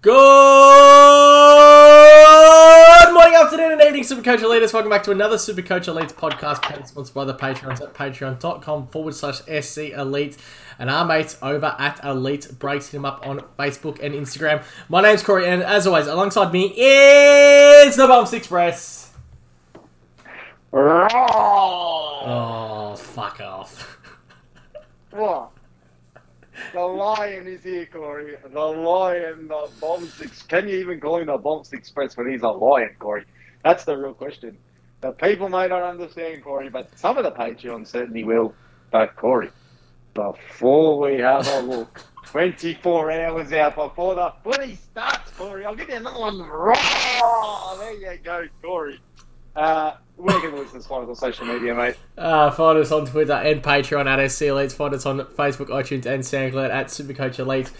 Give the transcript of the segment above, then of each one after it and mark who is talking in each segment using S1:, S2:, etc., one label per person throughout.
S1: Good morning, afternoon, and evening, Supercoach Elites. Welcome back to another Supercoach Elites podcast, sponsored by the Patreons at patreon.com forward slash SC Elite and our mates over at Elite Breaks him up on Facebook and Instagram. My name's Corey, and as always, alongside me is the Bombs Express. Oh, fuck off.
S2: The lion is here, Corey. The lion, the bombs. Ex- Can you even call him the bombs express when he's a lion, Corey? That's the real question. The people may not understand, Corey, but some of the Patreon certainly will. But Corey, before we have a look, 24 hours out before the footy starts, Corey, I'll give you another one. Oh, there you go, Corey. Uh, where can listeners find us on social media, mate?
S1: Uh, find us on Twitter and Patreon at SC Elites. Find us on Facebook, iTunes, and SoundCloud at Supercoach Elite.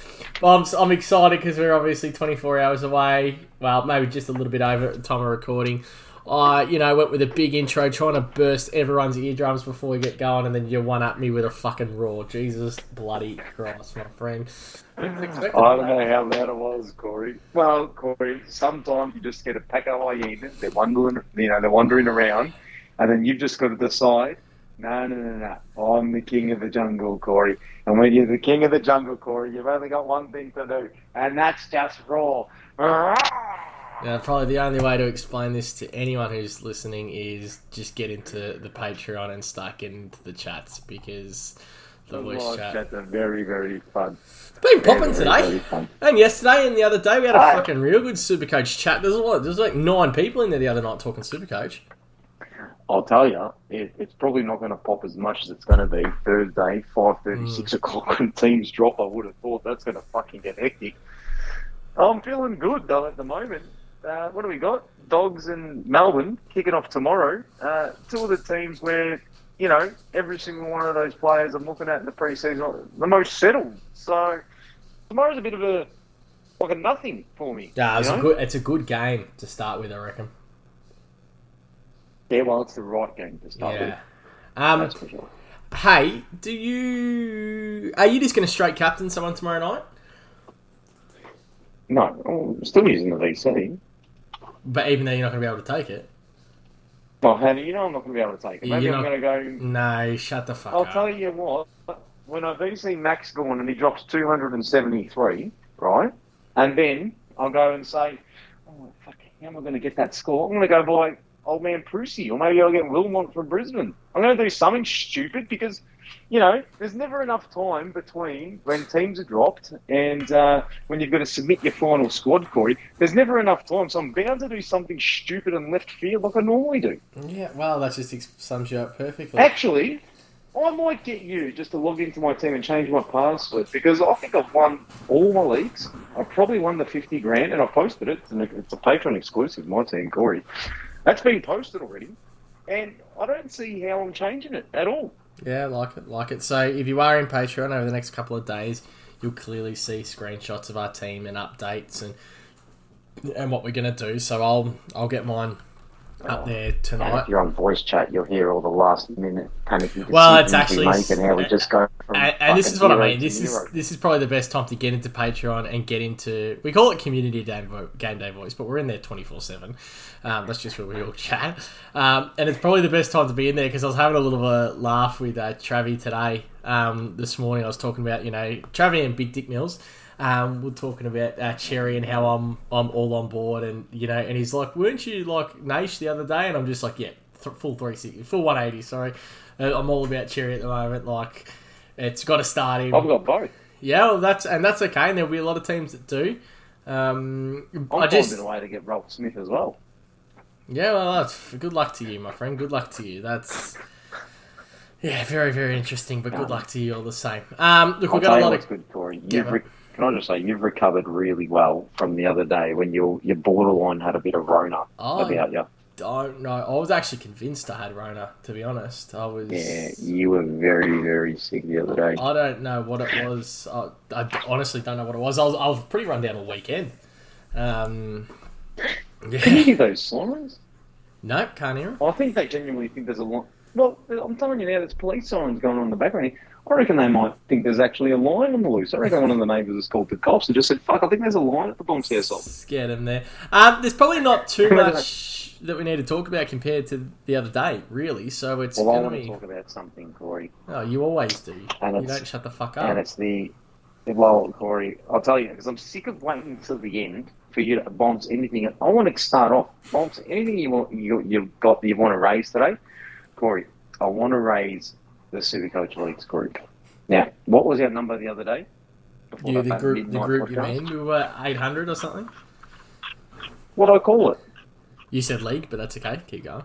S1: Bombs, I'm excited because we're obviously 24 hours away. Well, maybe just a little bit over the time of recording. I, you know, went with a big intro, trying to burst everyone's eardrums before we get going, and then you one up me with a fucking roar. Jesus bloody Christ, my friend. Ah.
S2: I don't know how loud it was, Corey. Well, Corey, sometimes you just get a pack of hyenas. They're wandering, you know, they're wandering around, and then you've just got to decide. No, no, no, no. I'm the king of the jungle, Corey. And when you're the king of the jungle, Corey, you've only got one thing to do, and that's just roar.
S1: Yeah, probably the only way to explain this to anyone who's listening is just get into the Patreon and start getting into the chats because the
S2: The
S1: voice chat.
S2: chats are very, very fun.
S1: Been popping today. And yesterday and the other day we had a fucking real good Supercoach chat. There's a lot. There's like nine people in there the other night talking Supercoach.
S2: I'll tell you, it, it's probably not going to pop as much as it's going to be Thursday, five thirty,
S1: Mm.
S2: six o'clock when teams drop. I would have thought that's going to fucking get hectic. I'm feeling good though at the moment. Uh, what do we got? Dogs and Melbourne kicking off tomorrow. Uh, two of the teams where you know every single one of those players I'm looking at in the preseason the most settled. So tomorrow's a bit of a like a nothing for me.
S1: Yeah, it's a good. It's a good game to start with, I reckon.
S2: Yeah, well, it's the right game to start with.
S1: Yeah. Um,
S2: That's for sure.
S1: hey, do you are you just going to straight captain someone tomorrow night?
S2: No, I'm still using the VC.
S1: But even though you're not going to be able to take it,
S2: Well, Hannah, you know I'm not going to be able to take it. Maybe
S1: You're
S2: I'm
S1: not-
S2: going to go.
S1: no, shut the fuck up.
S2: I'll
S1: up.
S2: tell you what. When I VC Max Gawn and he drops 273, right? And then I'll go and say, oh, fuck, how am I going to get that score? I'm going to go buy old man Prusy, or maybe I'll get Wilmot from Brisbane. I'm going to do something stupid because, you know, there's never enough time between when teams are dropped and uh, when you've got to submit your final squad, Corey. There's never enough time, so I'm bound to do something stupid and left field like I normally do.
S1: Yeah, well, that just sums you up perfectly.
S2: Actually, I might get you just to log into my team and change my password because I think I've won all my leagues. I've probably won the 50 grand and I posted it. And it's a Patreon exclusive, my team, Corey. That's been posted already. And I don't see how I'm changing it at all.
S1: Yeah, like it, like it. So if you are in Patreon over the next couple of days, you'll clearly see screenshots of our team and updates and and what we're gonna do. So I'll I'll get mine up there tonight.
S2: And
S1: tonight.
S2: if you're on voice chat, you'll hear all the last minute panicky
S1: Well, it's
S2: decisions we
S1: actually-
S2: make and how we just go from
S1: And, and this is what I mean. This is
S2: hero.
S1: this is probably the best time to get into Patreon and get into. We call it Community Day Game Day Voice, but we're in there twenty four seven. That's just where we all chat, um, and it's probably the best time to be in there because I was having a little of a laugh with uh, Travi today. Um, this morning I was talking about you know Travi and Big Dick Mills. Um, we're talking about uh, Cherry and how I'm I'm all on board, and you know, and he's like, "Weren't you like Nash the other day?" And I'm just like, "Yeah, th- full three sixty, full one eighty. Sorry, uh, I'm all about Cherry at the moment. Like, it's got to start him.
S2: I've got both.
S1: Yeah, well, that's and that's okay. And there'll be a lot of teams that do. Um,
S2: I'm
S1: I just
S2: a way to get Ralph Smith as well.
S1: yeah, well, that's good luck to you, my friend. Good luck to you. That's yeah, very very interesting. But good luck to you all the same. Um, look,
S2: I'll
S1: we've got a lot of
S2: good, Corey.
S1: Yeah,
S2: You've re- can I just say you've recovered really well from the other day when your your borderline had a bit of Rona
S1: Oh.
S2: about you.
S1: don't know. I was actually convinced I had Rona. To be honest, I was.
S2: Yeah, you were very very sick the other day.
S1: I don't know what it was. I, I honestly don't know what it was. I was, I was pretty run down all weekend. Um,
S2: Can you
S1: yeah.
S2: hear those sirens?
S1: nope, can't hear 'em.
S2: I think they genuinely think there's a lot. Well, I'm telling you now, there's police sirens going on in the background. here. I reckon they might think there's actually a lion on the loose. I reckon one of the neighbours has called the cops and just said, "Fuck, I think there's a lion at the bomb's house." Op."
S1: Scared him there. Um, there's probably not too much that we need to talk about compared to the other day, really. So it's
S2: Well, I want
S1: to
S2: to talk about something, Corey,
S1: Oh, you always do.
S2: And
S1: You don't shut the fuck up.
S2: and it's the well, Corey. I'll tell you because I'm sick of waiting until the end for you to bounce anything. I want to start off bounce anything you want. You you've got you want to raise today, Corey. I want to raise the Supercoach Leagues group. Now, what was our number the other day? Before
S1: You, the group, the group you mean? We were 800 or something?
S2: What do I call it?
S1: You said league, but that's okay. Keep going.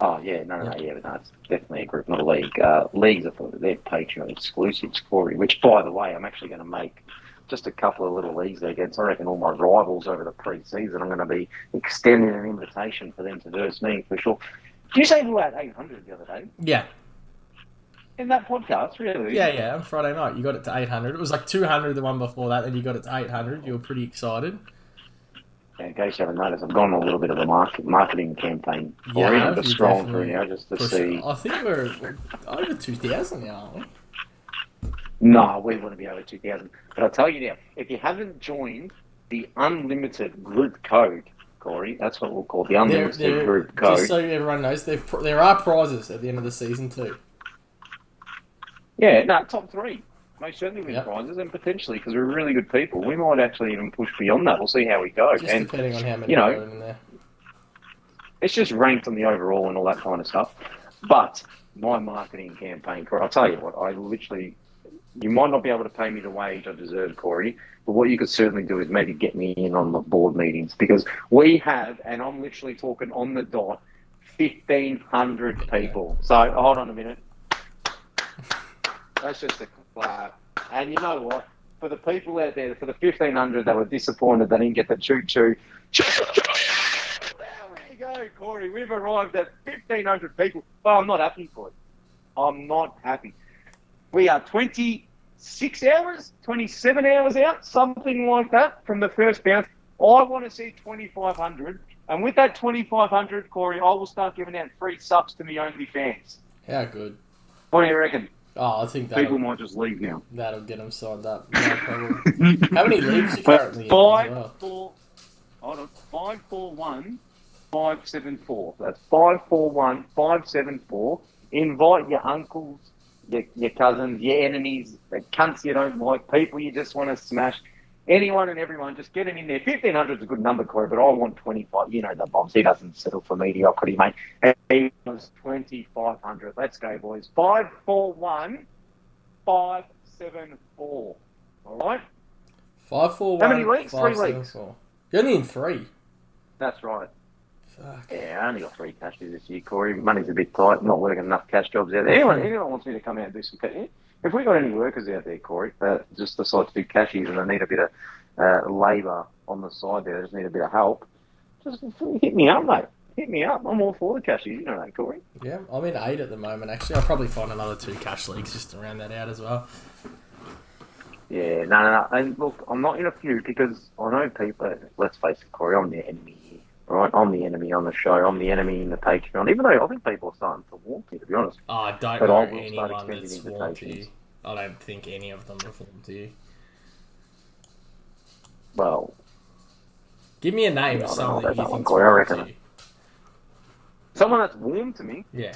S2: Oh yeah, no, no, yeah, but no, it's definitely a group, not a league. Uh, leagues are for their Patreon exclusives, Corey. Which, by the way, I'm actually going to make just a couple of little leagues there against. I reckon all my rivals over the pre-season. I'm going to be extending an invitation for them to verse me for sure. Did you say you were at 800 the other day
S1: Yeah.
S2: In that podcast? Really?
S1: Yeah, yeah. On Friday night, you got it to 800. It was like 200 the one before that, then you got it to 800. You were pretty excited.
S2: In case you haven't noticed, I've gone on a little bit of a market, marketing campaign.
S1: Yeah,
S2: Corey. I'm just scrolling through now just to see.
S1: sure. I think we're we're over 2,000 now, aren't we?
S2: No, we want to be over 2,000. But I'll tell you now, if you haven't joined the unlimited group code, Corey, that's what we'll call the unlimited
S1: there,
S2: group code.
S1: just so everyone knows, there, pr- there are prizes at the end of the season too.
S2: Yeah, no, top three. Most certainly win
S1: Yep.
S2: prizes and potentially, because we're really good people, we might actually even push beyond that. We'll see how we go.
S1: Just
S2: and
S1: depending on how many
S2: you know,
S1: are in there.
S2: it's just ranked on the overall and all that kind of stuff. But my marketing campaign, Corey, I'll tell you what, I literally, you might not be able to pay me the wage I deserve, Corey, but what you could certainly do is maybe get me in on the board meetings because we have, and I'm literally talking on the dot, 1,500 people. So hold on a minute. That's just a clap. And you know what? For the people out there, for the 1,500 that were disappointed they didn't get the choo choo, there you go, Corey. We've arrived at 1,500 people. Well, I'm not happy for it. I'm not happy. We are 26 hours, 27 hours out, something like that from the first bounce. I want to see 2,500. And with that 2,500, Corey, I will start giving out free subs to me only fans.
S1: How good.
S2: What do you reckon?
S1: Oh, I think
S2: People
S1: that'll,
S2: might just leave now.
S1: that'll get them signed up. No problem. How many leagues you currently in well?
S2: four, hold on, five, four, one, five, seven, four. That's five, four, one, five, seven, four. Invite your uncles, your, your cousins, your enemies, the cunts you don't like, people you just want to smash. Anyone and everyone, just get them in there. Fifteen hundred is a good number, Corey, but I want twenty-five. You know the bombs. He doesn't settle for mediocrity, mate. And he twenty-five hundred. Let's go, boys. Five, four, one, five, seven. All right.
S1: Five, four,
S2: How many weeks?
S1: five,
S2: Three
S1: seven,
S2: weeks.
S1: four. You're only in three.
S2: That's right.
S1: Fuck.
S2: Yeah, I only got three cashies this year, Corey. Money's a bit tight. Not working enough cash jobs out there. Anyone, anyone wants me to come out and do some cash? If we got any workers out there, Corey, that just decide to do cashies and they need a bit of uh, labour on the side there, they just need a bit of help, just hit me up, mate. Hit me up. I'm all for the cashies. You know that, Corey.
S1: Yeah, I'm in eight at the moment. Actually, I'll probably find another two cash leagues just to round that out as well.
S2: Yeah, no, no, no. And look, I'm not in a few because I know people. Let's face it, Corey. I'm the enemy right, I'm the enemy on the show. I'm the enemy in the Patreon. Even though I think people are starting to warm me, to be honest.
S1: Oh, I don't
S2: But
S1: know
S2: I will
S1: anyone that's warmed to you. I don't think any of them have warmed to you.
S2: Well,
S1: Give me a name
S2: Yeah,
S1: of
S2: I don't know
S1: someone that you think's
S2: Corey. I
S1: to
S2: reckon-
S1: you.
S2: someone that's warm to me.
S1: Yeah.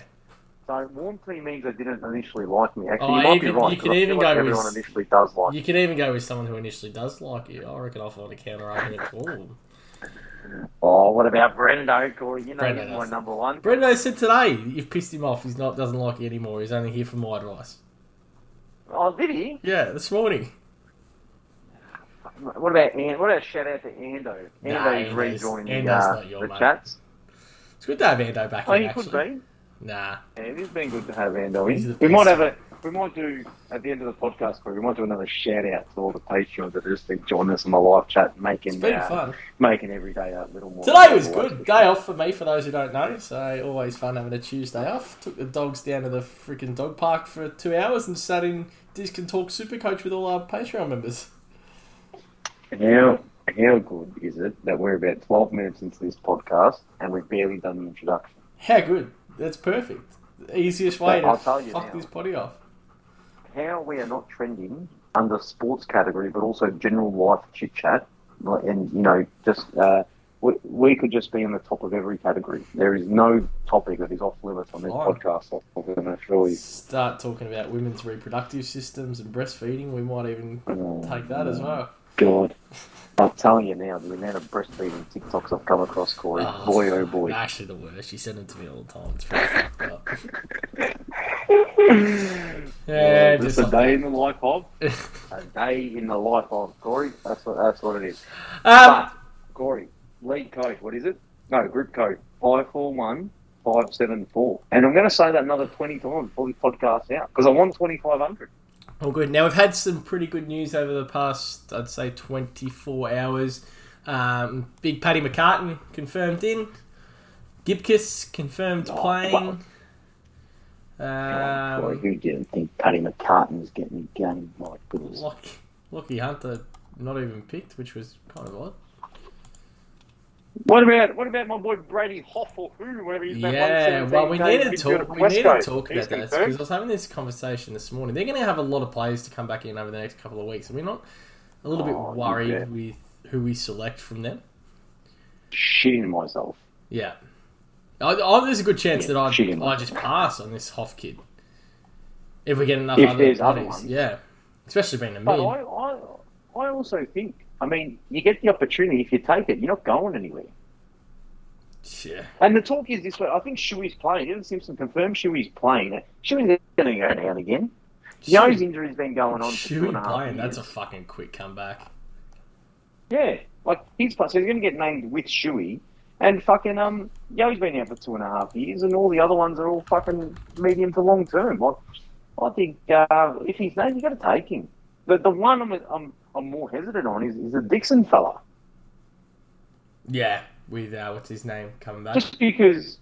S2: So warm to me means they didn't initially like me. Actually,
S1: Oh,
S2: you might
S1: even-
S2: be right.
S1: you could even
S2: like
S1: go with-
S2: everyone initially does like.
S1: You could even go with someone who initially does like you. I reckon I'll find a counter argument for them.
S2: Oh, what about Brendo, Corey? You know
S1: Brendo
S2: he's my number one.
S1: Brendo said today you've pissed him off. He's not doesn't like you anymore. He's only here for my advice.
S2: Oh, did he?
S1: Yeah, this morning.
S2: What about An- what about shout out to Ando?
S1: Nah,
S2: Ando's
S1: Ando's-
S2: rejoined the, uh, the
S1: mate.
S2: chats.
S1: It's good to have Ando back
S2: Oh,
S1: in.
S2: he
S1: actually.
S2: could be.
S1: Nah.
S2: Yeah, it has been good to have Ando
S1: He's
S2: in.
S1: the
S2: We might have a. We might do at the end of the podcast. We might do another shout out to all the Patreons that just been joining us on the live chat, making uh,
S1: fun.
S2: making every day a little more.
S1: Today was good. Day off for me, for those who don't know. So always fun having a Tuesday off. Took the dogs down to the freaking dog park for two hours and sat in Disc and Talk Super Coach with all our Patreon members.
S2: How how good is it that we're about twelve minutes into this podcast and we've barely done the introduction?
S1: How good. That's perfect. The easiest way
S2: I'll
S1: to fuck
S2: now.
S1: this potty off.
S2: How we are not trending under sports category, but also general life chit chat, and you know, just uh, we, we could just be in the top of every category. There is no topic that is off limits on this podcast. I'm going to assure you.
S1: Start talking about women's reproductive systems and breastfeeding. We might even take that as well.
S2: God. I'm telling you now, the amount of breastfeeding TikToks I've come across, Corey,
S1: Oh,
S2: boy oh boy.
S1: Actually, the worst. You send them to me all the time. It's pretty fucked up. Yeah,
S2: just a day in the life of a day in the life of Corey. That's what that's what it is.
S1: Um,
S2: But Corey, lead code, what is it? No, group code five four one five seven four. And I'm going to say that another twenty times before we podcast out because I want twenty five hundred.
S1: All good. Now we've had some pretty good news over the past, I'd say, 24 hours. Um, Big Paddy McCartin confirmed in. Gibcus confirmed
S2: Oh,
S1: playing.
S2: Corey,
S1: Um,
S2: who didn't think Paddy McCartin was getting a game? My goodness.
S1: Lock, Lachie Hunter not even picked, which was kind of odd.
S3: What about what about my boy Brady Hough or who, whatever he's that
S1: Yeah,
S3: 117
S1: well, we need to talk. We need to talk about
S3: confirmed.
S1: because I was having this conversation this morning. They're going to have a lot of players to come back in over the next couple of weeks. Are we not a little
S2: Oh,
S1: bit worried
S2: yeah.
S1: with who we select from them?
S2: Shitting myself.
S1: Yeah, I, I, there's a good chance
S2: Yeah,
S1: that I I just pass on this Hoff kid if we get enough
S2: If
S1: other
S2: there's other ones.
S1: Yeah, especially being a mid.
S2: I, I, I also think, I mean, you get the opportunity if you take it. You're not going anywhere.
S1: Yeah,
S2: And the talk is this way. I think Shuey's playing. Evan Simpson confirmed Shuey's playing. Shuey's going to go down again. You know his injury's been going on for two
S1: Should
S2: and a half
S1: playing?
S2: years.
S1: That's a fucking quick comeback.
S2: Yeah, like he's so he's going to get named with Shuey, and fucking um, Yeo's been out for two and a half years, and all the other ones are all fucking medium to long term. Like, I think uh, if he's named, you got to take him. The the one I'm I'm, I'm more hesitant on is, is the Dixon fella,
S1: Yeah, with uh, what's his name coming back?
S2: just because.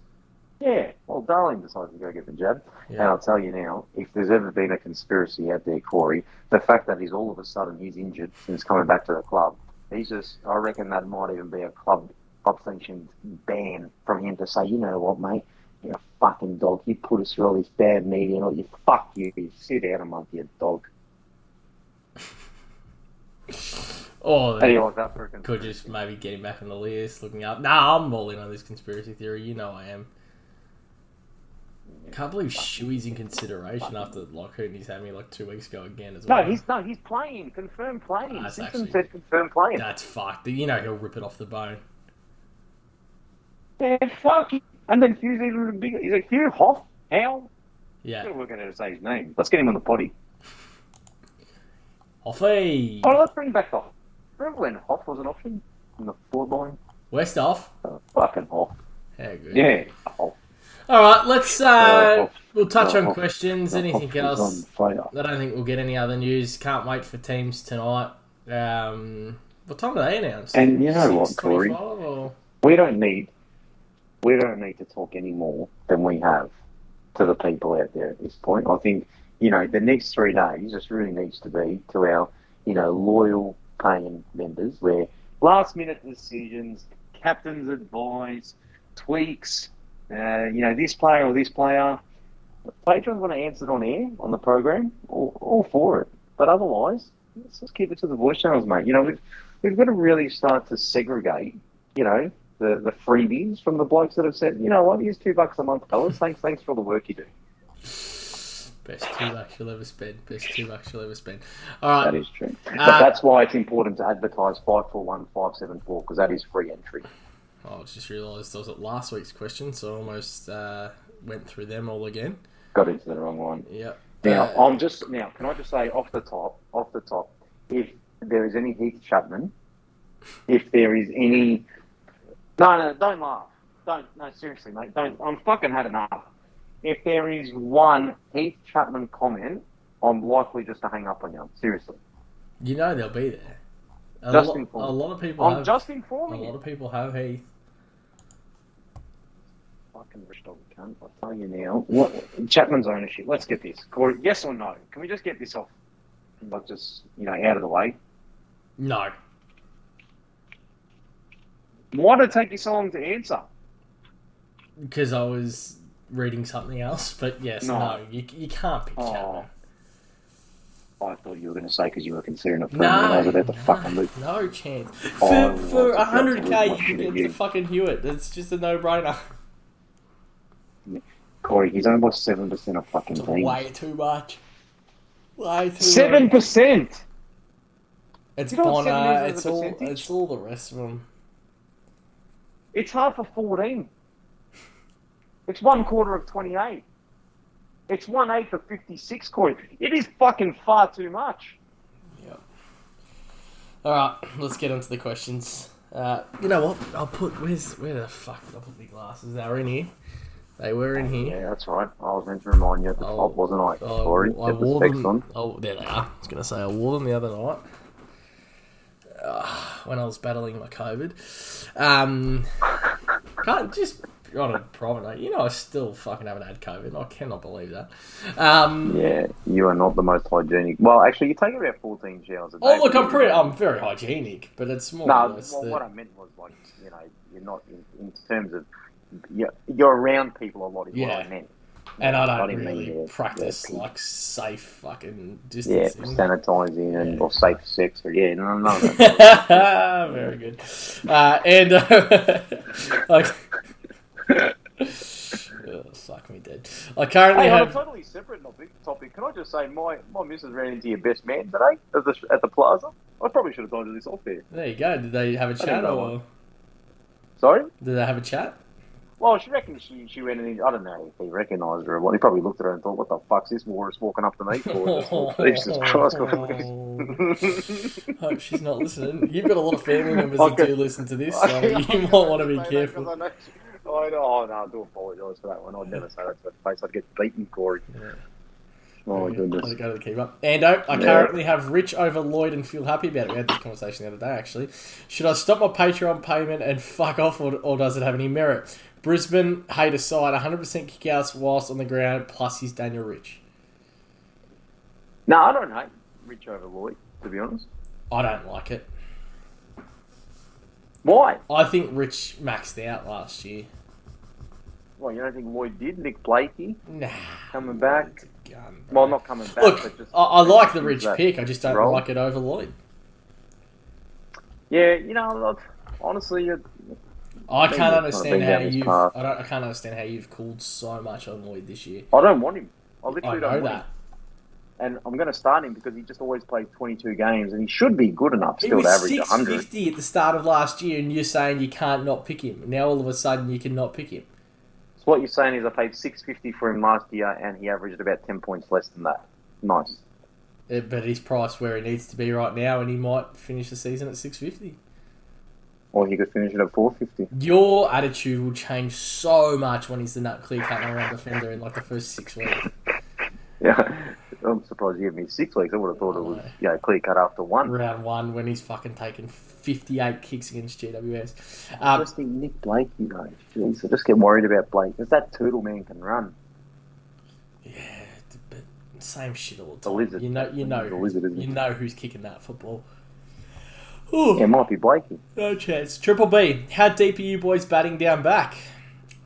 S2: Yeah, well, Darling decided to go get the jab, and I'll tell you now, if there's ever been a conspiracy out there, Corey, the fact that he's all of a sudden he's injured since coming back to the club, he's just. I reckon that might even be a club club sanctioned ban from him to say, you know what, mate, you're a fucking dog. You put us through all this bad media and all. You fuck you. You sit down a month, you dog. Oh, do like that
S1: could just maybe get him back on the list, looking up. Nah, I'm all in on this conspiracy theory. You know I am. Can't believe Shuey's in consideration after like he's had me like two weeks ago again as well.
S2: No, he's no, he's playing. Confirmed playing.
S1: That's
S2: Simpson
S1: actually-
S2: said confirmed playing.
S1: That's fucked. You know he'll rip it off the bone.
S2: Yeah, fuck. And then Hugh's even bigger. He's like Hugh Hoff. How?
S1: Yeah.
S2: Out how to say his name. Let's get him on the potty.
S1: Hoffy.
S2: Oh, let's bring back Hoff. Remember when Hoff was an option in the forward line?
S1: West off.
S2: Oh, fucking Hoff.
S1: Yeah, good.
S2: Yeah. Hoff.
S1: All right, let's. Uh We'll touch on questions. Anything else? I don't think we'll get any other news. Can't wait for teams tonight. Um, what time are they announced?
S2: And you know what, Corey?
S1: Or...
S2: We don't need we don't need to talk any more than we have to the people out there at this point. I think, you know, the next three days just really needs to be to our, you know, loyal paying members where last minute decisions, captain's advice, tweaks, uh, you know, this player or this player. Patrons want to answer it on air on the program, all, all for it. But otherwise, let's just keep it to the voice channels, mate. You know, we've, we've got to really start to segregate, you know, the, the freebies from the blokes that have said, you know what, here's two bucks a month, fellas. Thanks, thanks for all the work you do.
S1: Best two bucks you'll ever spend. Best two bucks you'll ever spend. All right.
S2: That is true.
S1: Uh,
S2: but that's why it's important to advertise 541574 because that is free entry.
S1: Oh, I just realised I was at last week's question, so I almost uh, went through them all again.
S2: Got into the wrong one.
S1: Yep.
S2: Now,
S1: Uh,
S2: I'm just, now, can I just say off the top, off the top, if there is any Heath Chapman, if there is any. No, no, don't laugh. Don't, no, seriously, mate. Don't. I'm fucking had enough. If there is one Heath Chapman comment, I'm likely just to hang up on you. Seriously.
S1: you know they'll be there. A,
S2: Just
S1: lo- a lot of people
S2: I'm
S1: have.
S2: just informing.
S1: a
S2: lot
S1: of people have Heath.
S2: Fucking rich dog cunt. I'll tell you now. What Chapman's ownership? Let's get this. Corey, yes or no? Can we just get this off? Like just you know out of the way.
S1: No.
S2: Why did it take you so long to answer?
S1: Because I was reading something else, but yes, no,
S2: No.
S1: you, you can't pick
S2: Oh.
S1: Chapman.
S2: I thought you were going to say because you were considering it for
S1: No,
S2: I was about to
S1: no,
S2: fucking look.
S1: no chance.
S2: Oh,
S1: For for
S2: I was about to
S1: hundred k, you can get the fucking Hewitt. It's just a no brainer.
S2: Corey, he's only by seven percent of fucking
S1: It's
S2: teams.
S1: way too much. Way too
S3: Seven
S1: much.
S3: percent.
S1: It's
S3: You know seven
S1: Bonner. It's all.
S3: percentage?
S1: It's all the rest of them.
S3: It's half of fourteen. It's one quarter of twenty-eight. It's one eighth of fifty-six. Corey, it is fucking far too much.
S1: Yep. All right, let's get into the questions. Uh, you know what? I'll put where's where the fuck did I put my glasses? They were in here. They were in here.
S2: Yeah, that's right. I was meant to remind you at the
S1: Oh,
S2: top, wasn't I?
S1: Oh,
S2: Corey,
S1: I
S2: get the
S1: wore
S2: specs
S1: them.
S2: on.
S1: Oh, there they are. I was going to say I wore them the other night uh, when I was battling my COVID. Um, can't just on a private note. You know, I still fucking haven't had COVID. I cannot believe that. Um,
S2: Yeah, you are not the most hygienic. Well, actually, you take about 14 showers a day.
S1: Oh look, I'm pretty. I'm very hygienic, but it's more or
S2: No, well,
S1: that-
S2: what I meant was like, you know, you're not in, in terms of you're, you're around people a lot. Is what
S1: Yeah.
S2: I meant.
S1: and I don't
S2: didn't mean
S1: really practice
S2: the-
S1: like safe fucking
S2: Yeah,
S1: distancing.
S2: sanitizing and or safe sex or yeah, no, no, no.
S1: Very good. Uh, and uh, like, oh, fuck me dead. I currently
S2: Hey, on a
S1: have.
S2: totally separate topic, can I just say my my missus ran into your best man today at the at the plaza. I probably should have told you this off there.
S1: There you go. Did they have a chat or
S2: Sorry.
S1: did they have a chat?
S2: Well, she reckons she she went in. I don't know if he recognised her or what. He probably looked at her and thought, "What the fuck's this Morris walking up to me for?" Jesus Christ!
S1: Hope she's not listening. You've got a lot of family members that do listen to this, so you might want to be careful.
S2: Oh, I know, oh, no, I do apologise for that one. I'd never say that to her face. I'd get beaten, Corey.
S1: Yeah.
S2: Oh, my
S1: I'll
S2: goodness.
S1: go to the up. Ando, I
S2: Yeah.
S1: currently have Rich over Lloyd and feel happy about it. We had this conversation the other day, actually. Should I stop my Patreon payment and fuck off, or, or does it have any merit? Brisbane, hate aside, 100% kickouts whilst on the ground, plus he's Daniel Rich.
S2: No, I don't hate Rich over Lloyd, to be honest.
S1: I don't like it.
S2: Why?
S1: I think Rich maxed out last year.
S2: Well, you don't think Lloyd did? Nick Blakey
S1: Nah.
S2: coming back?
S1: Gun.
S2: Well, not coming back,
S1: Look,
S2: but just.
S1: I, I like the Rich pick. I just don't like it over Lloyd.
S2: Yeah, you know, honestly, you
S1: I can't understand how you've. I don't. I can't understand how you've called so much on Lloyd this year.
S2: I don't want him. I
S1: I
S2: literally
S1: know
S2: don't want
S1: that.
S2: him. And I'm going to start him because he just always plays 22 games, and he should be good enough still to average
S1: six
S2: 100.
S1: fifty at the start of last year, and you're saying you can't not pick him. Now all of a sudden you can not pick him.
S2: What you're saying is I paid 650 for him last year, and he averaged about 10 points less than that. Nice.
S1: Uh, But he's priced where he needs to be right now, and he might finish the season at six fifty.
S2: Or he could finish it at 450.
S1: Your attitude will change so much when he's the nut clear cut one defender in like the first six weeks.
S2: Yeah, I'm surprised you gave me six weeks. I would have thought it was you know, clear cut after one.
S1: Round one when he's fucking taken fifty eight kicks against GWS. Um,
S2: just think Nick Blakey though. Jeez, I just get worried about Blake because that turtle man can run.
S1: yeah, but same shit all the
S2: The
S1: time.
S2: lizard.
S1: You know, you know,
S2: The lizard,
S1: you
S2: it?
S1: know who's kicking that football. Ooh.
S2: Yeah, it might be Blakey.
S1: No chance. Triple B, how deep are you boys batting down back?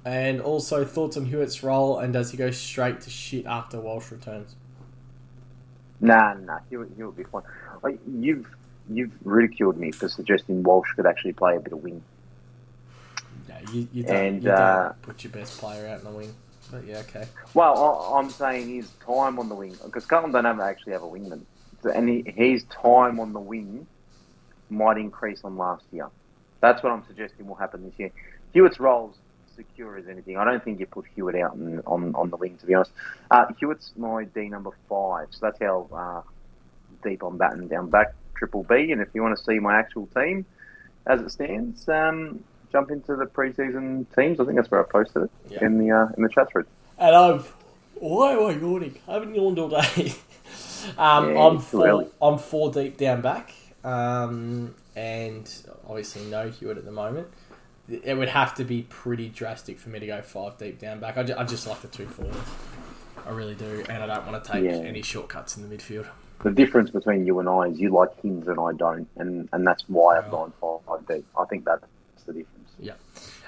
S1: And also thoughts on Hewitt's role and does he go straight to shit after Walsh returns?
S2: Nah, nah, he would, he would be fine. Like, you've you've ridiculed me for suggesting Walsh could actually play a bit of wing.
S1: No, you, you don't,
S2: And,
S1: you don't
S2: uh,
S1: put your best player out in the wing. But yeah, okay.
S2: Well, I, I'm saying his time on the wing because Carlton don't have, actually have a wingman, So- and he, his time on the wing might increase on last year. That's what I'm suggesting will happen this year. Hewitt's role's secure as anything. I don't think you put Hewitt out on on, on the wing to be honest. Uh, Hewitt's my D number five, so that's how uh, deep I'm batting down back triple B. And if you want to see my actual team as it stands, um, jump into the preseason teams. I think that's where I posted it
S1: Yeah.
S2: in the uh, in the chat thread.
S1: And I've why am I yawning? I haven't yawned all day. um,
S2: Yeah,
S1: I'm four.
S2: early.
S1: I'm four deep down back, um, and obviously no Hewitt at the moment. It would have to be pretty drastic for me to go five deep down back. I, ju- I just like the two forwards. I really do, and I don't want to take
S2: Yeah.
S1: any shortcuts in the midfield.
S2: The difference between you and I is you like Hins and I don't, and, and that's why I've gone five deep. I think that's the difference. Yeah.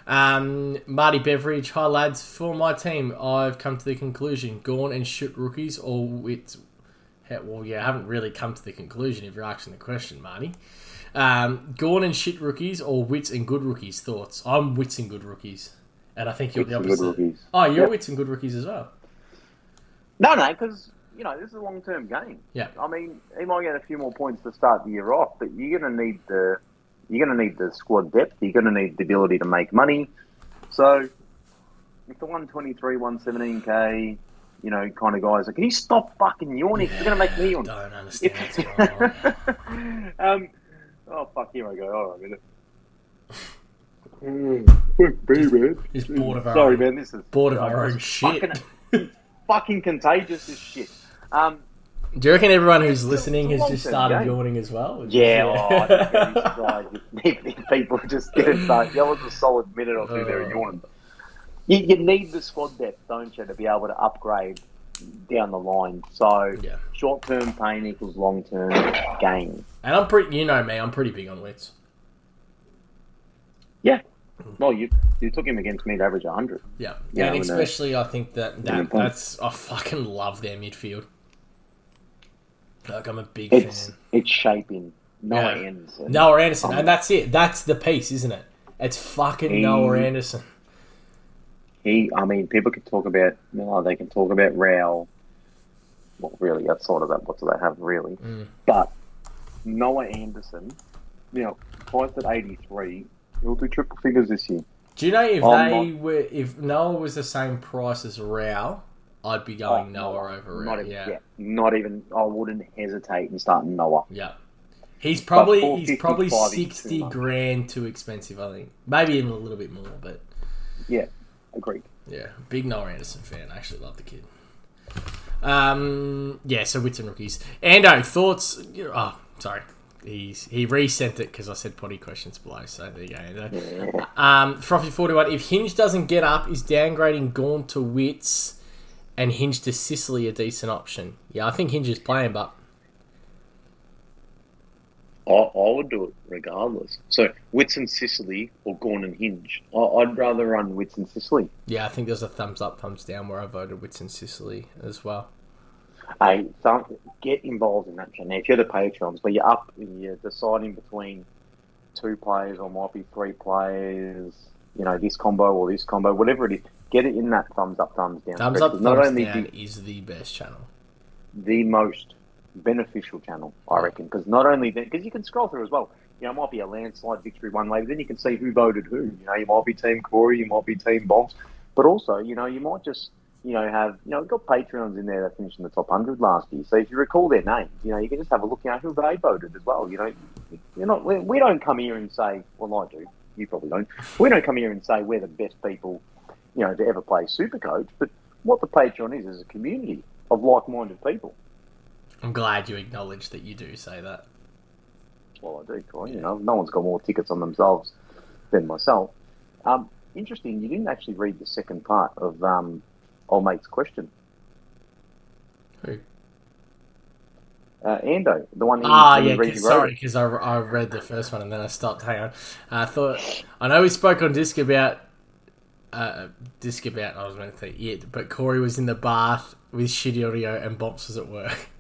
S1: Um, Marty Beveridge, hi lads. For my team, I've come to the conclusion: Gawn and Shoot rookies, or Witts, Yeah, I haven't really come to the conclusion if you're asking the question, Marty. Um, Gawn and shit rookies or Witts and good rookies? Thoughts? I'm Witts and good rookies, and I think you're
S2: Witts
S1: the
S2: and good
S1: opposite.
S2: rookies.
S1: Oh, you're
S2: Yep.
S1: Witts and good rookies as well.
S2: No, no, because you know this is a long term game.
S1: Yeah.
S2: I mean, he might get a few more points to start the year off, but you're going to need the you're going to need the squad depth. You're going to need the ability to make money. So, if the 123, 117k, you know, kind of guys, like, can you stop fucking yawning? You're going to make me yawn.
S1: Don't understand what's going on.
S2: um, oh fuck! Here I go. All right, minute. Fuck me, man.
S1: Just bored of our
S2: Sorry,
S1: own-
S2: man. This is
S1: bored of
S2: oh,
S1: our own shit.
S2: Fucking, fucking contagious as shit. Um,
S1: Do you reckon everyone who's listening has just started
S2: game.
S1: yawning as well?
S2: yeah, oh, I'd be very surprised if, if people just didn't start. That was a solid minute or two there
S1: Oh. Uh.
S2: yawning. You, you need the squad depth, don't you, to be able to upgrade down the line. So
S1: Yeah.
S2: short term pain equals long term gain.
S1: And I'm pretty, you know me, I'm pretty big on wits.
S2: Yeah. Well, you you took him against me to average 100.
S1: Yeah,
S2: Yeah,
S1: and
S2: know.
S1: especially I think that, that that's I fucking love their midfield. Like I'm a big
S2: It's
S1: fan.
S2: it's shaping. Noah
S1: Yeah.
S2: Anderson.
S1: Noah Anderson,
S2: Um,
S1: and that's it. That's the piece, isn't it? It's fucking
S2: He-
S1: Noah Anderson.
S2: He, I mean, people can talk about, you know, they can talk about Rao. Well, really, outside of that, what do they have, really?
S1: Mm.
S2: But Noah Anderson, you know, priced at 83, he'll do triple figures this year.
S1: Do you know if
S2: I'm
S1: they
S2: not-
S1: were if Noah was the same price as Rao, I'd be going
S2: Oh,
S1: Noah over
S2: Not
S1: Rao.
S2: even,
S1: Yeah.
S2: yeah. not even, I wouldn't hesitate in starting Noah.
S1: Yeah. He's probably he's probably
S2: 455 is too
S1: sixty grand too expensive. I think maybe even a little bit more, but
S2: Yeah, agreed.
S1: yeah, big Noah Anderson fan. I actually love the kid. Um, yeah. So Witts and rookies. Ando thoughts? Oh, sorry. He's he resent it because I said potty questions below. So there you go. Um, Frothy forty one. If Hinge doesn't get up, is downgrading Gawn to Witts and Hinge to Sicily a decent option? Yeah, I think Hinge is playing, but
S2: I, I would do it regardless. So, Witts and Sicily or Gawn and Hinge. I, I'd rather run Witts and Sicily.
S1: yeah, I think there's a thumbs up, thumbs down where I voted Witts and Sicily as well.
S2: Hey, some, get involved in that. Channel. Now, if you're the Patrons, but you're up and you're deciding between two players or might be three players, you know, this combo or this combo, whatever it is, get it in that thumbs up, thumbs down.
S1: Thumbs up,
S2: Not
S1: thumbs
S2: only
S1: down
S2: the,
S1: is the best channel.
S2: the most beneficial channel, I reckon, because not only because you can scroll through as well. You know, it might be a landslide victory one way, but then you can see who voted who. You know, you might be Team Corey, you might be Team Bombs, but also, you know, you might just, you know, have, you know, we've got Patreons in there that finished in the top 100 last year. So if you recall their names, you know, you can just have a look, you know, who they voted as well. You know, you're not, we, we don't come here and say, well, I do, you probably don't. We don't come here and say we're the best people, you know, to ever play Supercoach, but what the Patreon is, is a community of like minded people.
S1: I'm glad you acknowledge that you do say that.
S2: Well, I do, Troy. You know, no one's got more tickets on themselves than myself. Um, interesting, you didn't actually read the second part of um, old mate's question.
S1: Who?
S2: Uh, Ando, the one
S1: Ah, yeah. 'cause- sorry, because I, I read the first one and then I stopped. Hang on. I thought I know we spoke on disc about uh, disc about. I was meant to say yeah, but Corey was in the bath with shitty audio and Bops was at work.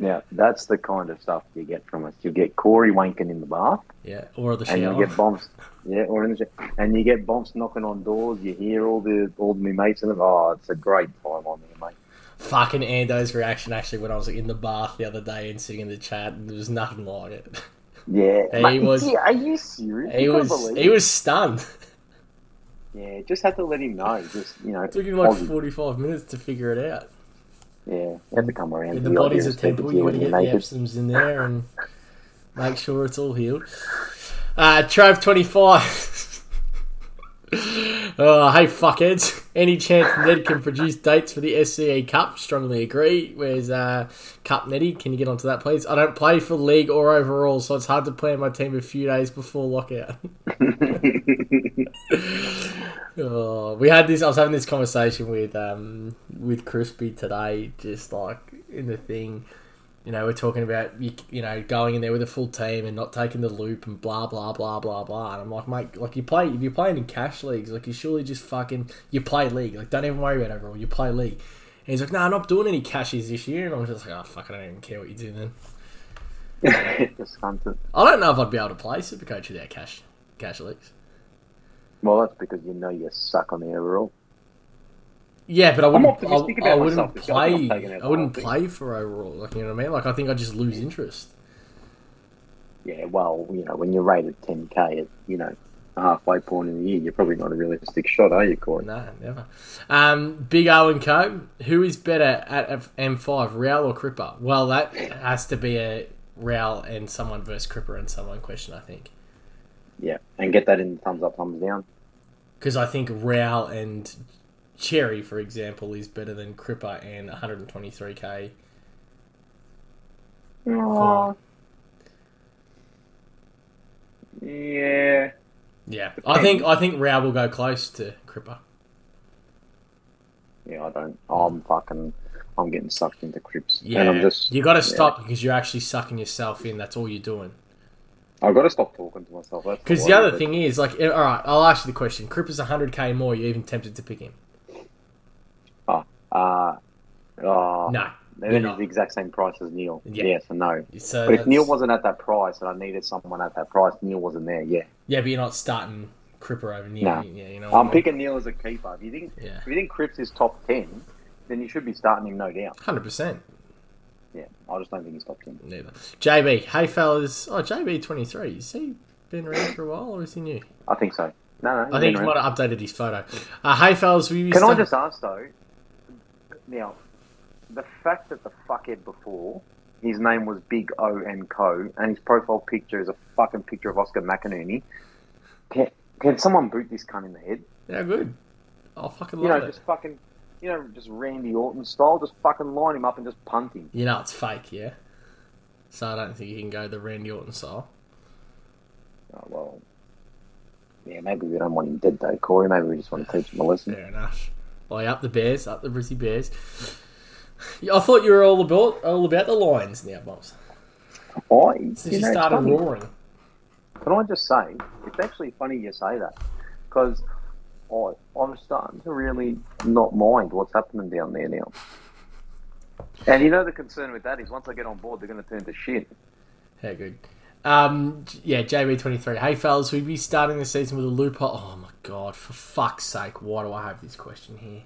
S2: Now, that's the kind of stuff you get from us. You get Corey wanking in the bath,
S1: Yeah, or the
S2: and you get bombs. Yeah, or in the and you get bombs knocking on doors. You hear all the all the mates and them. Oh, it's a great time on there, mate.
S1: Fucking Ando's reaction actually when I was in the bath the other day and sitting in the chat, and there was nothing like it.
S2: Yeah,
S1: He
S2: mate,
S1: was-
S2: yeah, Are you serious?
S1: He
S2: You
S1: was he was stunned.
S2: Yeah, just had to let him know. Just you know,
S1: It took him like forty five minutes to figure it out.
S2: Yeah, you have to come around.
S1: In the body's a
S2: of
S1: temple, you got to get the. Epsoms in there and make sure it's all healed. Uh, Trav twenty five. oh, hey fuckheads! Any chance Ned can produce dates for the SCA Cup? Strongly agree. Where's uh, Cup Netty? Can you get onto that, please? I don't play for league or overall, so it's hard to plan my team a few days before lockout. Oh, we had this. I was having this conversation with um with Crispy today, just like in the thing. You know, we're talking about you, you know going in there with a full team and not taking the loop and blah blah blah blah blah. And I'm like, mate, like you play if you're playing in cash leagues, like you surely just fucking you play league. Like don't even worry about overall. You play league. he's like, "No, I'm not doing any cashes this year." And I'm just like, "Oh fuck, I don't even care what you do then."
S2: Just hunt it.
S1: I don't know if I'd be able to play Supercoach without cash cash leagues.
S2: Well, that's because you know you suck on the overall.
S1: Yeah, but I wouldn't. I, I wouldn't
S2: myself this. I think I'm
S1: play. I wouldn't play for overall. Like you know what I mean? Like I think I just lose interest.
S2: Yeah, well, you know, when you're rated 10k at, you know, a halfway point in the year, you're probably not a realistic shot, are you, Corey?
S1: No, never. Um, Big O and Co. Who is better at M5, Real or Cripper? Well, that has to be a Real and someone versus Cripper and someone question, I think.
S2: Yeah, and get that in thumbs up, thumbs down.
S1: Because I think Real and Cherry, for example, is better than Cripper and 123k.
S2: Oh. Yeah.
S1: Yeah, I think I think Real will go close to Cripper.
S2: Yeah, I don't. I'm fucking. I'm getting sucked into Crips.
S1: Yeah,
S2: And I'm just.
S1: you got to stop because you're actually sucking yourself in. That's all you're doing.
S2: I've got to stop talking to myself.
S1: Because
S2: the
S1: the other thing is, like, all right, I'll ask you the question: Cripper's 100k more. You're even tempted to pick him?
S2: Uh, oh,
S1: No.
S2: Then
S1: you're
S2: he's
S1: not.
S2: the exact same price as Neale.
S1: Yeah.
S2: Yes and no.
S1: So
S2: But if Neale wasn't at that price and I needed someone at that price, Neale wasn't there. Yeah,
S1: yeah, but you're not starting Cripper over Neale.
S2: No.
S1: Yeah, you know. I
S2: I'm
S1: mean?
S2: picking Neale as a keeper. If you think
S1: Yeah,
S2: if you think Cripps is top ten, then you should be starting him, no doubt.
S1: hundred percent.
S2: Yeah, I just don't think he's top ten.
S1: Neither. JB, hey fellas. Oh, JB 23. Is he been around for a while or is he new?
S2: I think so. No, no.
S1: I think he might have updated his photo. Uh, hey fellas, we
S2: Can I just ask though? Now, the fact that the fuckhead before his name was Big O and Co, and his profile picture is a fucking picture of Oscar McInerney. Can, can someone boot this cunt in the head?
S1: Yeah, good. I fucking love You
S2: know,
S1: it.
S2: just fucking, you know, just Randy Orton style, just fucking line him up and just punt him.
S1: You know it's fake, yeah. So I don't think you can go the Randy Orton style.
S2: Oh, well, yeah, maybe we don't want him dead though, Corey. Maybe we just want to teach him a lesson.
S1: Fair enough. Well, up the Bears, up the Brizzy Bears. I thought you were all about all about the Lions now, boss.
S2: I,
S1: Since
S2: you
S1: you
S2: know,
S1: started
S2: funny.
S1: roaring.
S2: Can I just say, it's actually funny you say that because I, I'm starting to really not mind what's happening down there now. And you know the concern with that is once I get on board, they're going to turn to shit.
S1: How good. Um, yeah, JB23. Hey, fellas, we'd be starting the season with a loophole. Oh, my God. For fuck's sake, why do I have this question here?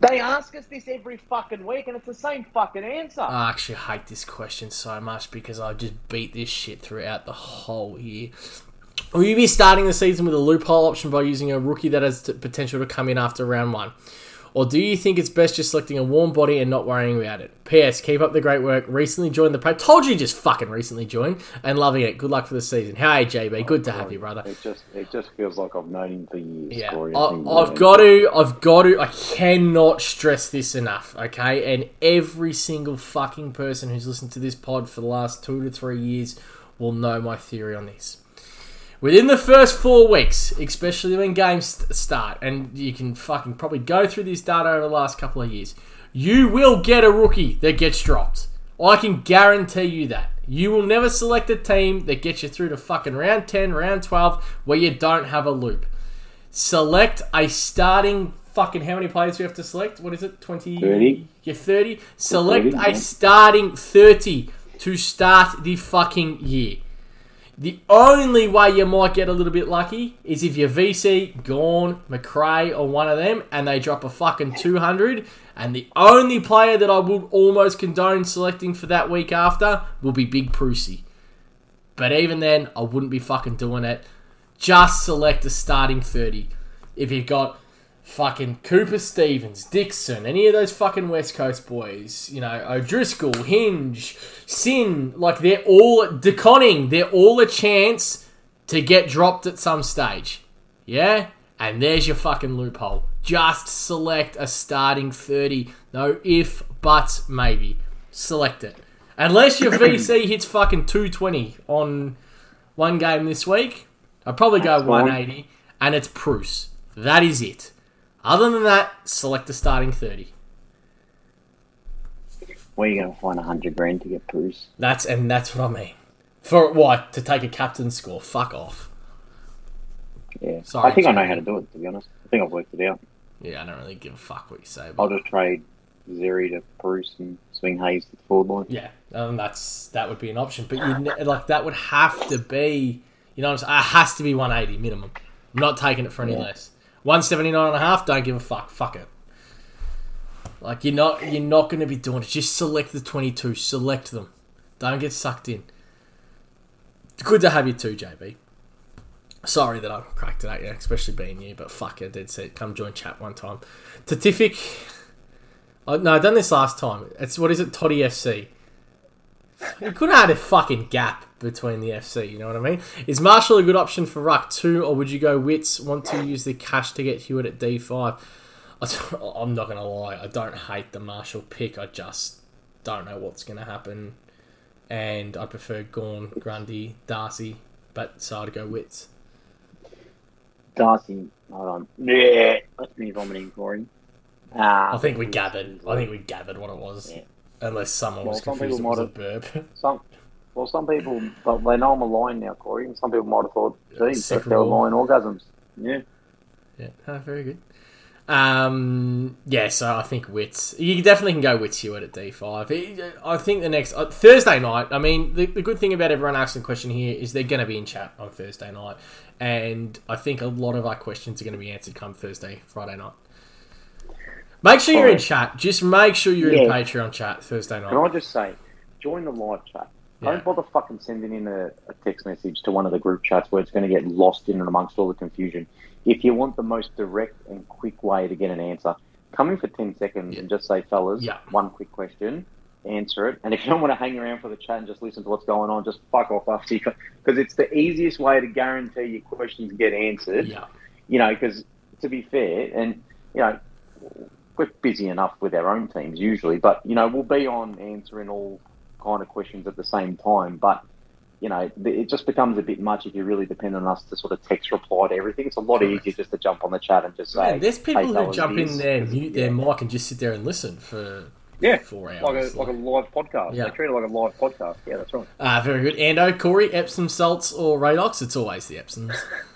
S2: They ask us this every fucking week, and it's the same fucking answer.
S1: I actually hate this question so much because I just beat this shit throughout the whole year. Will you be starting the season with a loophole option by using a rookie that has t- potential to come in after round one? Or do you think it's best just selecting a warm body and not worrying about it? P.S. Keep up the great work. Recently joined the pro. Told you you just fucking recently joined and loving it. Good luck for the season. Hey, JB. Oh, good to have you, brother.
S2: It just it just feels like I've known him for years.
S1: Yeah. I, I've got to, I've got to, I cannot stress this enough, okay? And every single fucking person who's listened to this pod for the last two to three years will know my theory on this. Within the first four weeks, especially when games start, and you can fucking probably go through this data over the last couple of years, you will get a rookie that gets dropped. I can guarantee you that. You will never select a team that gets you through to fucking round 10, round 12, where you don't have a loop select a starting fucking how many players do you have to select? What is it? 20
S2: 30.
S1: You're 30. Select
S2: 30,
S1: a starting 30 to start the fucking year. The only way you might get a little bit lucky is if your VC, Gawn, Macrae, or one of them, and they drop a fucking 200. And the only player that I would almost condone selecting for that week after will be Big Prusy. But even then, I wouldn't be fucking doing it. Just select a starting 30. If you've got fucking Cooper Stevens, Dixon, any of those fucking West Coast boys, you know, O'Driscoll, Hinge, Sin, like they're all, De Koning, they're all a chance to get dropped at some stage. Yeah? And there's your fucking loophole. Just select a starting 30. No if, buts, maybe. Select it. Unless your VC hits fucking 220 on one game this week, I'd probably go
S2: That's fine.
S1: 180, and it's Bruce. That is it. Other than that, select a starting 30.
S2: Where are you going to find a hundred grand to get Bruce?
S1: That's and that's what I mean. For what? To take a captain score? Fuck off.
S2: Yeah,
S1: Sorry,
S2: I think I know how to do it. To be honest, I think I've worked it out.
S1: Yeah, I don't really give a fuck what you say.
S2: I'll just trade Zeri to Bruce and swing Hayes to the forward line.
S1: yeah, um, that's that would be an option. But you like that would have to be, you know, what I'm saying? it has to be 180 minimum. I'm not taking it for any
S2: Yeah.
S1: less. 179 and a half. Don't give a fuck. Fuck it. Like you're not you're not going to be doing it. Just select the 22. Select them. Don't get sucked in. Good to have you too, JB. Sorry that I cracked it at you, especially being you, but fuck it, did say come join chat one time. Tatific. Oh, no, I done this last time. It's what is it, Toddy FC? You could have had a fucking gap between the FC, you know what I mean? Is Marshall a good option for Ruck 2, or would you go Witts, want to use the cash to get Hewitt at D5? I- I'm not going to lie, I don't hate the Marshall pick, I just don't know what's going to happen. And I prefer Gawn, Grundy, Darcy, but so I'd go Witts.
S2: Darcy, hold on. Yeah, that's me vomiting for him. Uh,
S1: I think we gathered. I think we gathered what it was.
S2: Yeah.
S1: Unless someone
S2: Well,
S1: was
S2: some
S1: confused it
S2: people
S1: was a burp.
S2: Some, well, some people, but they know I'm a lion now, Corey, and some people might have thought,
S1: Yeah,
S2: geez, that's their lion orgasms. Yeah.
S1: Yeah, oh, very good. Um, yeah, so I think Witts. You definitely can go Witts Hewitt at D5. I think the next uh, Thursday night. I mean, the, the good thing about everyone asking the question here is they're going to be in chat on Thursday night, and I think a lot of our questions are going to be answered come Thursday, Friday night. Make sure you're in chat. Just make sure you're in Patreon chat Thursday night.
S2: Can I just say, join the live chat.
S1: Yeah.
S2: Don't bother fucking sending in a, a text message to one of the group chats where it's going to get lost in and amongst all the confusion. If you want the most direct and quick way to get an answer, come in for 10 seconds
S1: Yeah.
S2: and just say, fellas,
S1: Yeah.
S2: one quick question, answer it. And if you don't want to hang around for the chat and just listen to what's going on, just fuck off after you. Because it's the easiest way to guarantee your questions get answered
S1: Yeah,
S2: you know, because to be fair, and you know, we're busy enough with our own teams usually, but you know, we'll be on answering all kind of questions at the same time. But you know, it just becomes a bit much if you really depend on us to sort of text reply to everything. It's a lot
S1: Correct.
S2: easier just to jump on the chat and just say,
S1: Man, there's people
S2: hey,
S1: who jump in there, mute their mic, and just sit there and listen for
S2: Yeah,
S1: four hours.
S2: like a like a live podcast.
S1: Yeah.
S2: They treat it like a live podcast. Yeah, that's right.
S1: Ah, very good. Ando, Corey, Epsom salts or Radox? It's always the Epsoms.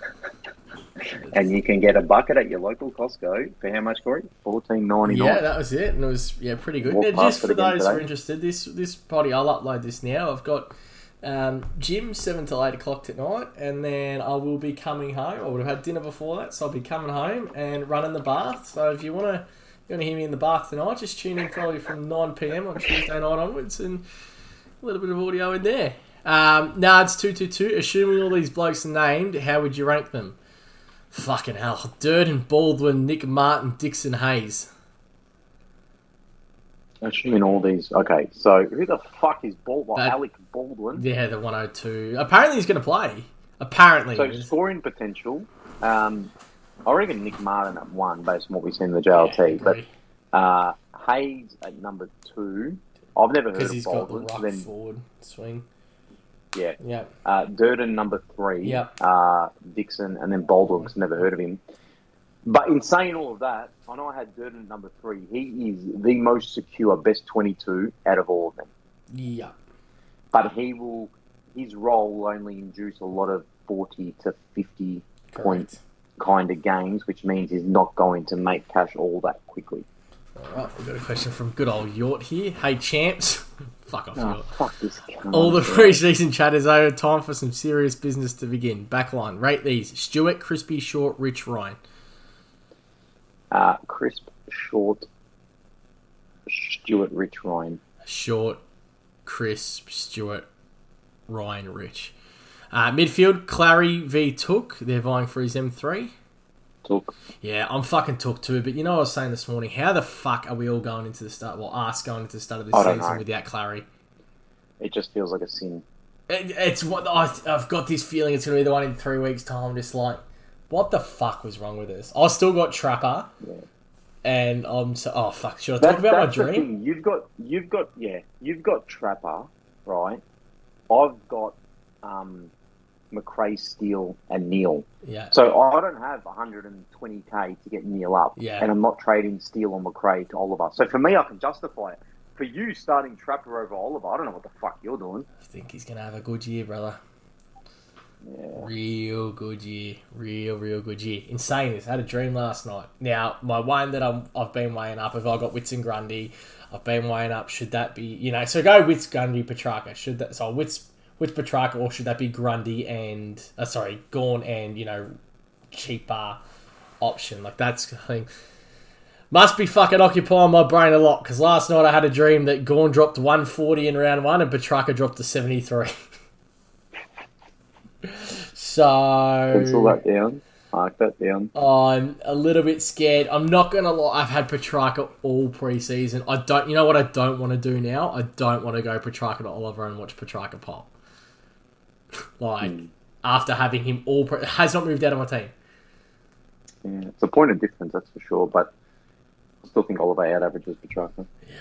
S2: And you can get a bucket at your local Costco for how much, Corey? Fourteen ninety nine.
S1: Yeah, that was it, and it was yeah pretty good. Now, just for those who are interested, this this party I'll upload this now. I've got um, gym seven till eight o'clock tonight, and then I will be coming home. I would have had dinner before that, so I'll be coming home and running the bath. So if you want to. You want to hear me in the bath tonight? Just tune in probably from 9 pm on Tuesday night onwards and a little bit of audio in there. Um, Nards222, assuming all these blokes are named, how would you rank them? Fucking hell. Durden, Baldwin, Nick Martin, Dixon Hayes.
S2: Assuming all these. Okay, so who the fuck is Baldwin?
S1: That-
S2: Alec Baldwin.
S1: Yeah, the 102. Apparently he's going to play. Apparently.
S2: So scoring potential. Um, I reckon Nick Martin at one, based on what we've seen in the JLT.
S1: agree.
S2: but uh, Hayes at number two. I've never heard
S1: Because
S2: of
S1: he's got the
S2: Baldwin.
S1: rock
S2: Then
S1: forward swing.
S2: Yeah,
S1: Yeah.
S2: uh, Durden number three.
S1: Yep.
S2: Uh, Dixon and then Baldwin. 'cause never heard of him. But in saying all of that, I know I had Durden number three. He is the most secure, best twenty-two out of all of them.
S1: Yeah.
S2: But he will. His role will only induce a lot of forty to fifty point kind of games, which means he's not going to make cash all that quickly.
S1: Alright, we've got a question from good old Yort here. Hey, champs. Fuck off,
S2: Oh, fuck this cunt.
S1: All the pre-season chat is over. Time for some serious business to begin. Backline. Rate these. Stewart, Crispy, Short, Rich, Ryan.
S2: Uh, crisp, short, Stuart, Rich, Ryan.
S1: Short, Crisp, Stewart, Ryan, Rich. Uh, midfield, Clary v Took. They're vying for his M3.
S2: Took.
S1: Yeah, I'm fucking Took too. But you know what I was saying this morning? How the fuck are we all going into the start? Well, us going into the start of this season
S2: know.
S1: without Clary?
S2: It just feels like a sin.
S1: It, it's what I, I've got this feeling it's going to be the one in three weeks' time. Just like, what the fuck was wrong with us? I still got Trapper,
S2: Yeah.
S1: and I'm so. Oh fuck! Should I
S2: That-
S1: talk about my dream?
S2: You've got, you've got, yeah, you've got Trapper, right? I've got um, Macrae, Steele, and Neale.
S1: Yeah,
S2: So I don't have 120k to get Neale up,
S1: Yeah.
S2: and I'm not trading Steele or Macrae to Oliver. So for me, I can justify it. For you starting Trapper over Oliver, I don't know what the fuck you're doing.
S1: I think he's going to have a good year, brother.
S2: Yeah.
S1: Real good year. Real, real good year. Insane this. I had a dream last night. Now, my one that I'm, I've been weighing up, if I got Witts and Grundy, I've been weighing up, should that be, you know, so go Witts, Grundy, Petracca. Should that, so Witts, Witts, Petracca, or should that be Grundy and, uh, sorry, Gawn and, you know, cheaper option? Like, that's the thing. Must be fucking occupying my brain a lot because last night I had a dream that Gawn dropped 140 in round one and Petracca dropped to 73. so.
S2: Pencil that down. Mark that down.
S1: I'm a little bit scared. I'm not gonna lie. I've had Petracca all preseason. I don't. You know what I don't want to do now? I don't want to go Petracca to Oliver and watch Petracca pop. Like
S2: Hmm.
S1: after having him all pre- has not moved out of my team.
S2: Yeah, it's a point of difference, that's for sure. But I still think Oliver out averages Petracca.
S1: Yeah,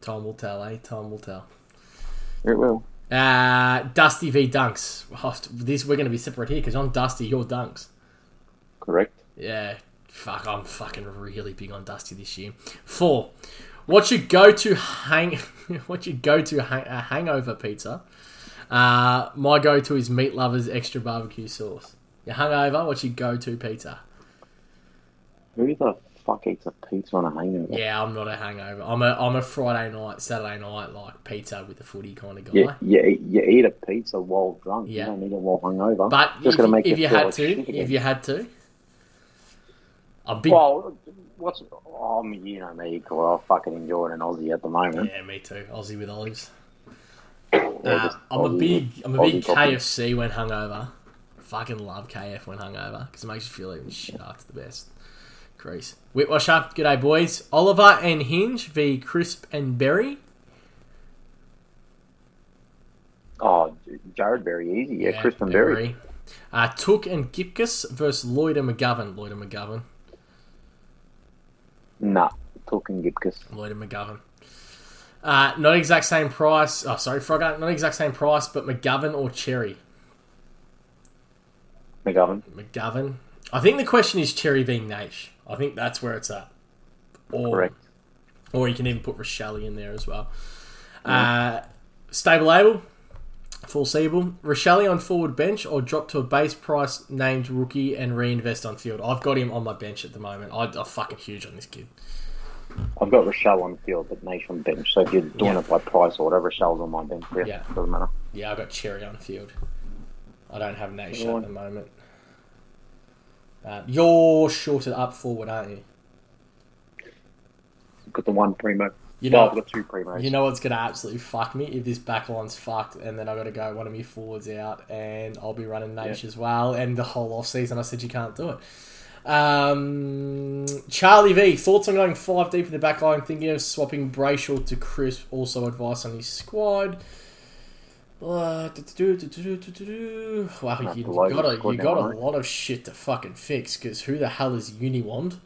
S1: time will tell, eh? Time will tell.
S2: It will.
S1: Uh, Dusty v Dunks. Oh, this we're gonna be separate here because I'm Dusty. You're Dunks.
S2: Correct.
S1: Yeah, fuck, I'm fucking really big on Dusty this year. Four, what's your go-to hang? what's your go-to hang- uh, hangover pizza? Uh, my go-to is Meat Lovers extra barbecue sauce. Your hungover, what's your go-to pizza?
S2: Who the fuck eats a pizza on a hangover?
S1: Yeah, I'm not a hangover. I'm a I'm a Friday night, Saturday night like pizza with the footy kind of guy.
S2: You, you, eat- you eat a pizza while drunk.
S1: Yeah.
S2: You don't eat it while hungover.
S1: But
S2: Just
S1: if,
S2: gonna make
S1: if
S2: you
S1: you had
S2: like
S1: to, if you had to, I'm big.
S2: Well, what's oh, mean, you know me, Cora. I fucking enjoy an Aussie at the moment.
S1: Yeah, me too. Aussie with olives.
S2: Yeah,
S1: I'm a big, I'm a
S2: Aussie
S1: big. KFC when hungover. Fucking love KF when hungover because it makes you feel even shit after the best. Crease. up. g'day boys. Oliver and Hinge v Crisp and Berry.
S2: Oh, Jarrod Berry, easy. Yeah, Crisp and Berry.
S1: Uh, Took and Gibcus versus Lloyd and McGovern. Lloyd and McGovern.
S2: Nah, talking Gibcus.
S1: Lloyd and McGovern. Uh, not exact same price. Oh, sorry, Frogger. Not exact same price, but McGovern or Cherry.
S2: McGovern.
S1: McGovern. I think the question is Cherry being Naish. I think that's where it's at. Or,
S2: Correct.
S1: Or you can even put Rachele in there as well. Uh, stable able, full Siebel. Rachele on forward bench or drop to a base price named rookie and reinvest on field. I've got him on my bench at the moment. I, I'm fucking huge on this kid.
S2: I've got Rachele on field, but Nation on bench. So if you're doing
S1: Yeah.
S2: it by price or whatever, Rachele's on my bench. Yeah,
S1: Yeah.
S2: doesn't matter.
S1: Yeah, I've got Cherry on field. I don't have
S2: Go
S1: at the moment. Uh, you're shorted up forward, aren't you?
S2: Got the one primo.
S1: You
S2: well,
S1: know,
S2: I've got two primos.
S1: You know what's gonna absolutely fuck me if this backline's fucked, and then I've got to go one of my forwards out, and I'll be running Nash as well. And the whole off season, I said you can't do it. Um, Charlie V thoughts on going five deep in the backline, thinking of swapping Brayshaw to Crisp. Also, advice on his squad. Uh. Wow, you,
S2: the
S1: you
S2: loaded
S1: got a you got a lot of shit to fucking fix. Because who the hell is Uniwand?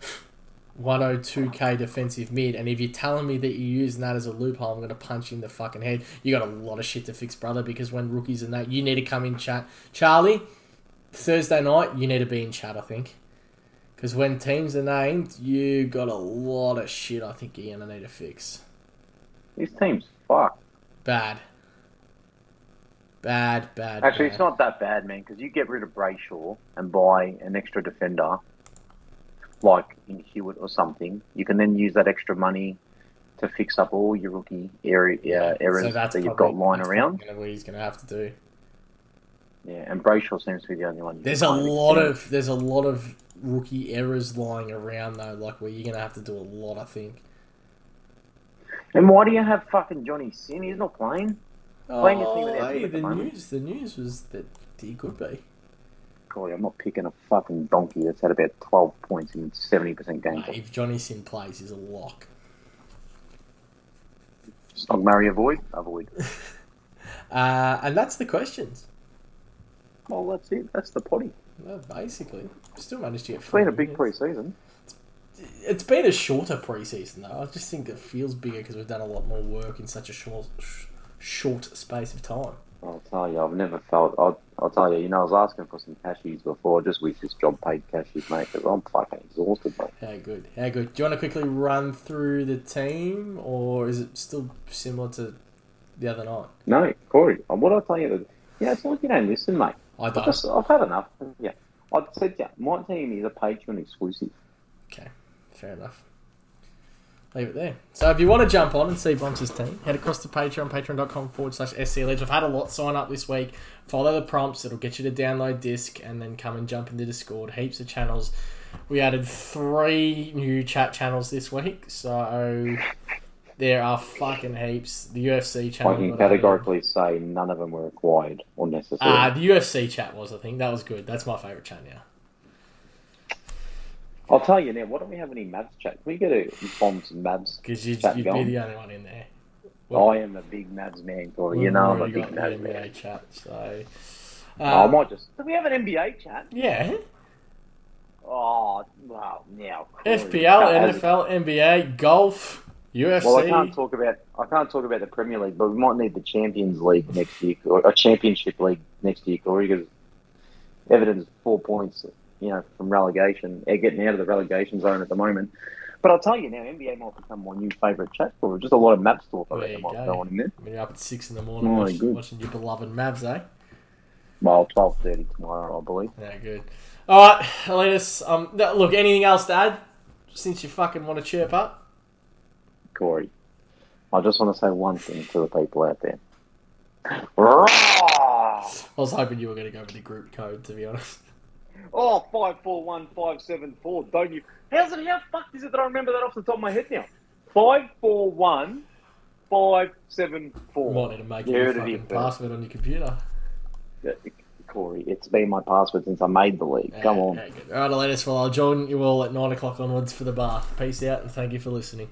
S1: 102k defensive mid, and if you're telling me that you're using that as a loophole, I'm going to punch you in the fucking head. You got a lot of shit to fix, brother, because when rookies and that, you need to come in chat. Charlie, Thursday night, you need to be in chat, I think. Because when teams are named, you got a lot of shit I think you're going to need to fix.
S2: These team's fucked.
S1: Bad. Bad, bad,
S2: Actually,
S1: bad.
S2: it's not that bad, man, because you get rid of Brayshaw and buy an extra defender, like in Hewitt or something. You can then use that extra money to fix up all your rookie area uh, errors so that you've got lying
S1: that's
S2: around.
S1: what he's going to have to do.
S2: Yeah, and Brayshaw seems to be the only one.
S1: There's a lot
S2: extend.
S1: of there's a lot of rookie errors lying around though, like where you're gonna have to do a lot. I think.
S2: And why do you have fucking Johnny Sin? He's not playing. Playing
S1: Oh, hey,
S2: the
S1: the news the news was that he could be.
S2: God, I'm not picking a fucking donkey that's had about 12 points in 70% games.
S1: If Johnny Sin plays, he's a lock.
S2: Stock Murray avoid? Avoid.
S1: Uh, and that's the questions.
S2: Well, that's it. That's the potty.
S1: Well, basically, still managed to get.
S2: It's been a big pre-season.
S1: It's been a shorter preseason though. I just think it feels bigger because we've done a lot more work in such a short, sh- short space of time.
S2: I'll tell you, I've never felt. I'll, I'll tell you, you know, I was asking for some cashies before. I just wish this job paid cashies, mate, because I'm fucking exhausted, mate.
S1: How good? How good? Do you want to quickly run through the team, or is it still similar to the other night?
S2: No, Corey, what I tell you, Yeah, it's like you don't listen, mate.
S1: I
S2: I've,
S1: don't.
S2: just, I've had enough. Yeah. I said, yeah, my team is a Patreon exclusive.
S1: Okay, fair enough. Leave it there. So if you want to jump on and see Bombs' team, head across to Patreon, patreon.com forward slash SC Ledge. I've had a lot sign up this week. Follow the prompts, it'll get you to download disc and then come and jump into Discord. Heaps of channels. We added three new chat channels this week, so there are fucking heaps. The UFC channel.
S2: I can categorically say none of them were required or necessary.
S1: Ah, the UFC chat was, I think. That was good. That's my favourite chat now.
S2: I'll tell you now, why don't we have any Mavs chat? Can we get a bombs and Mavs?
S1: Because you'd,
S2: Chat
S1: you'd be the only one in there. Well-
S2: I am a big Mavs man, Corey. You know I'm a big Mavs man.
S1: NBA chat, so.
S2: I
S1: Um,
S2: might just. Do we have an NBA chat?
S1: yeah.
S2: Oh, well, now.
S1: FPL, NFL, NBA, golf, UFC.
S2: Well, I can't talk about I can't talk about the Premier League, but we might need the Champions League next year, or a Championship League next year, Corey, because Everton's four points, you know, from relegation. They're getting out of the relegation zone at the moment. But I'll tell you now, NBA might become my new favourite chat for just a lot of Mavs talk. I reckon
S1: you
S2: might
S1: go.
S2: on in there.
S1: When you're up at 6 in the morning
S2: Oh,
S1: watch-
S2: good.
S1: watching your beloved Mavs, eh?
S2: Well, twelve thirty tomorrow, I believe.
S1: Yeah, good. Alright, Elias, um, look, anything else to add? Since you fucking want to chirp up?
S2: Corey, I just want to say one thing to the people out there. Roar!
S1: I was hoping you were going to go with the group code, to be honest.
S2: Oh, five four one five seven four. Don't you? How's it? How fucked is it that I remember that off the top of my head now? Five four one five seven four.
S1: You might need to make
S2: You
S1: it a
S2: heard it
S1: fucking
S2: here first.
S1: password on your computer.
S2: Yeah, Corey, it's been my password since I made the league. Come on.
S1: yeah, good. Alright, Elias, well, I'll join you all at 9 o'clock onwards for the bath. Peace out and thank you for listening.